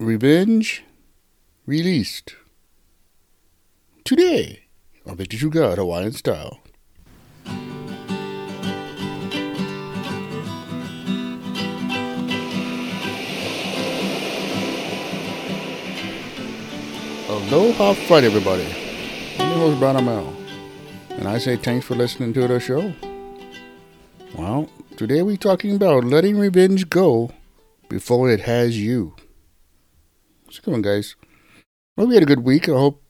Revenge released today on Victor God Hawaiian Style. Aloha Friday, everybody. I'm your host, Brian Amel. And I say thanks for listening to the show. Well, today we're talking about letting revenge go before it has you. So come on, guys. Well, we had a good week. I hope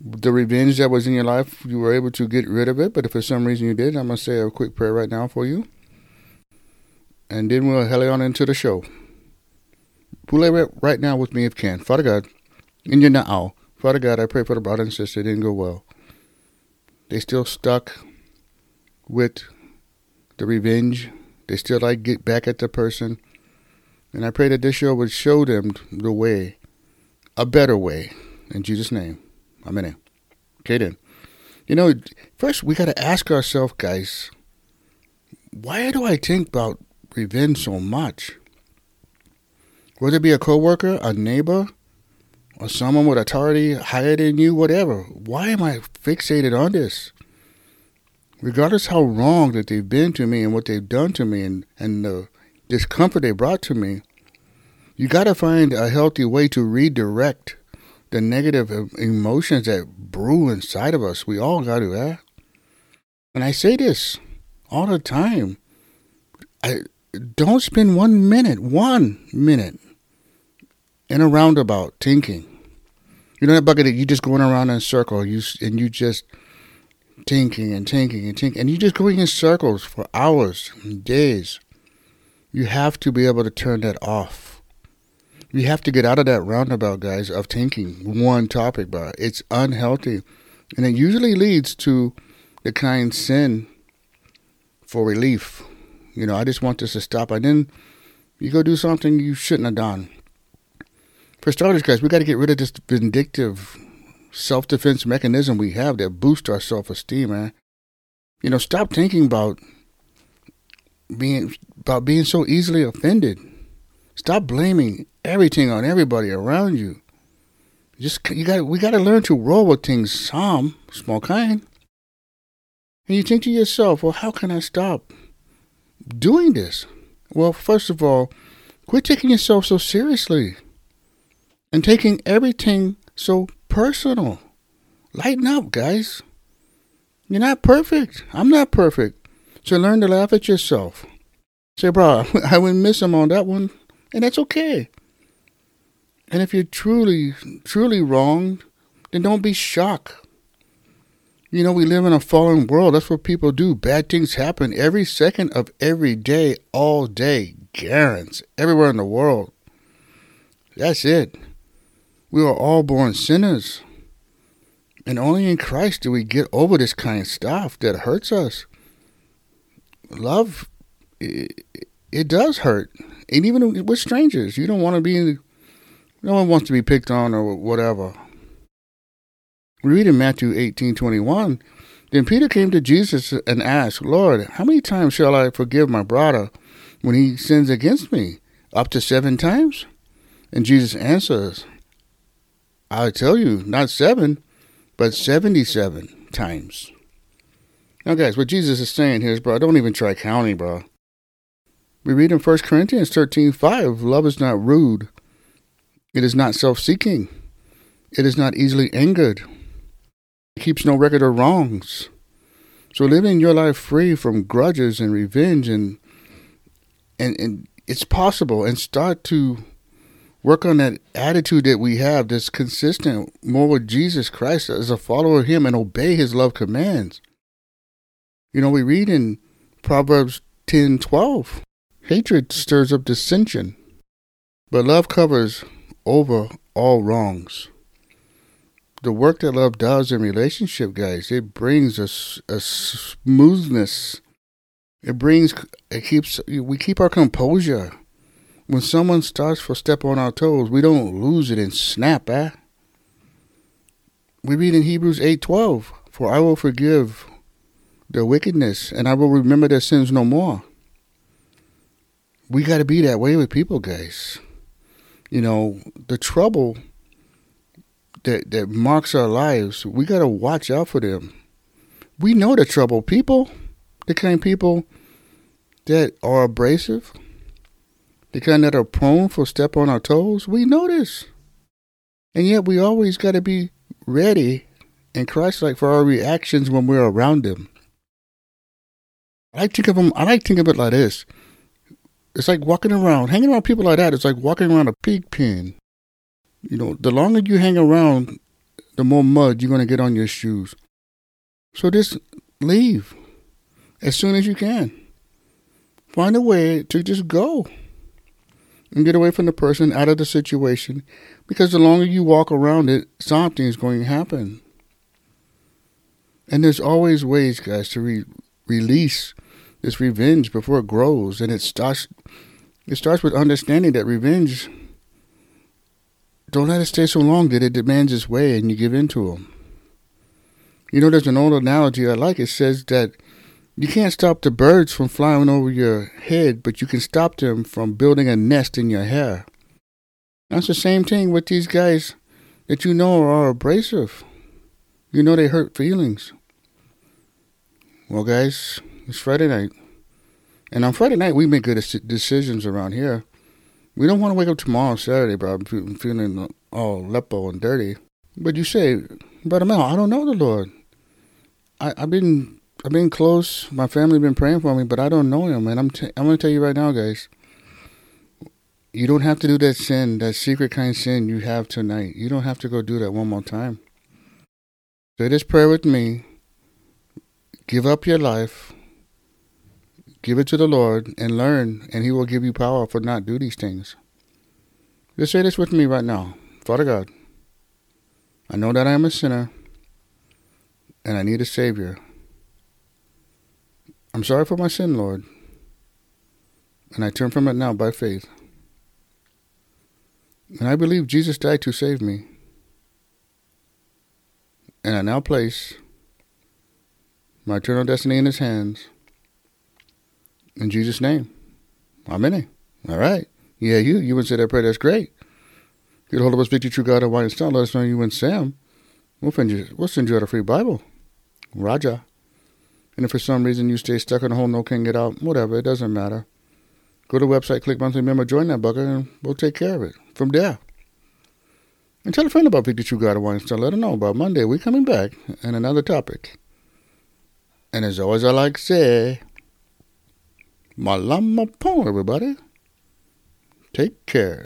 the revenge that was in your life, you were able to get rid of it. But if for some reason you did, I'm going to say a quick prayer right now for you. And then we'll head on into the show. Pule right now with me if can. Father God, in your now. Father God, I pray for the brother and sister. It didn't go well. They still stuck with the revenge. They still like get back at the person. And I pray that this show would show them the way, a better way. In Jesus' name. Amen. Okay then. You know, first we got to ask ourselves, guys, why do I think about revenge so much? Whether it be a coworker, a neighbor, or someone with authority higher than you, whatever. Why am I fixated on this? Regardless how wrong that they've been to me and what they've done to me and, and the discomfort they brought to me, you got to find a healthy way to redirect the negative emotions that brew inside of us. We all got to that. And I say this all the time. I don't spend one minute, one minute in a roundabout thinking. You know that bucket that you just going around in a circle, you and you just thinking and thinking and thinking, and you just going in circles for hours and days. You have to be able to turn that off. You have to get out of that roundabout, guys, of thinking one topic, but it's unhealthy, and it usually leads to the kind sin for relief. You know, I just want this to stop, and then you go do something you shouldn't have done. For starters, guys, we got to get rid of this vindictive self defense mechanism we have that boosts our self esteem, man. You know, stop thinking about being about being so easily offended. Stop blaming everything on everybody around you. Just you got we got to learn to roll with things some small kind. And you think to yourself, well, how can I stop doing this? Well, first of all, quit taking yourself so seriously and taking everything so personal. Lighten up, guys. You're not perfect. I'm not perfect. So learn to laugh at yourself. Say, bro, I wouldn't miss him on that one. And that's okay. And if you're truly, truly wronged, then don't be shocked. You know, we live in a fallen world. That's what people do. Bad things happen every second of every day, all day. Guarants, everywhere in the world. That's it. We are all born sinners. And only in Christ do we get over this kind of stuff that hurts us. Love, it, does hurt. And even with strangers, you don't want to be, no one wants to be picked on or whatever. We read in Matthew 18 21, then Peter came to Jesus and asked, Lord, how many times shall I forgive my brother when he sins against me? Up to seven times? And Jesus answers, I tell you, not seven, but 77 times. Now, guys, what Jesus is saying here is, bro, don't even try counting, bro. We read in 1 Corinthians 13 5, love is not rude, it is not self seeking, it is not easily angered, it keeps no record of wrongs. So, living your life free from grudges and revenge, and, and, and it's possible, and start to work on that attitude that we have that's consistent more with Jesus Christ as a follower of Him and obey His love commands. You know, we read in Proverbs ten twelve, hatred stirs up dissension, but love covers over all wrongs. The work that love does in relationship, guys, it brings a, a smoothness. It brings, it keeps, we keep our composure when someone starts for step on our toes, we don't lose it and snap, eh? We read in Hebrews 8:12, "For I will forgive their wickedness, and I will remember their sins no more." We got to be that way with people, guys. you know, the trouble that that marks our lives, we got to watch out for them. We know the trouble. People, the kind of people that are abrasive, the kind that are prone for step on our toes, we know this. And yet we always got to be ready and Christ-like for our reactions when we're around them. I like think of them. I like think of it like this. It's like walking around, hanging around people like that. It's like walking around a pig pen. You know, the longer you hang around, the more mud you're going to get on your shoes. So just leave as soon as you can. Find a way to just go and get away from the person, out of the situation, because the longer you walk around it, something is going to happen. And there's always ways, guys, to re- release this revenge before it grows, and it starts. It starts with understanding that revenge. Don't let it stay so long that it demands its way, and you give in to them. You know, there's an old analogy I like. It says that you can't stop the birds from flying over your head, but you can stop them from building a nest in your hair. That's the same thing with these guys that you know are abrasive. You know they hurt feelings. Well, guys, it's Friday night. And on Friday night, we make good decisions around here. We don't want to wake up tomorrow, Saturday, bro, feeling all lepo and dirty. But you say, Brother Mel, I don't know the Lord. I, I've been I've been close. My family has been praying for me, but I don't know him. And I'm t- I'm gonna tell you right now, guys. You don't have to do that sin, that secret kind of sin you have tonight. You don't have to go do that one more time. Say this prayer with me. Give up your life. Give it to the Lord and learn, and He will give you power for not do these things. Just say this with me right now. Father God, I know that I am a sinner and I need a Savior. I'm sorry for my sin, Lord, and I turn from it now by faith. And I believe Jesus died to save me. And I now place my eternal destiny in His hands. In Jesus' name. Amen. All right. Yeah, you. You would say that prayer. That's great. Get a hold of us, Victory True God Hawaiian Style. Let us know you and Sam. We'll send you, we'll send you out a free Bible. Raja. And if for some reason you stay stuck in a hole, no can get out, whatever, it doesn't matter. Go to the website, click monthly member, join that bucket, and we'll take care of it from there. And tell a friend about Victory True God Hawaiian Style. Let them know about Monday. We're coming back and another topic. And as always, I like to say, Malama po, everybody. Take care.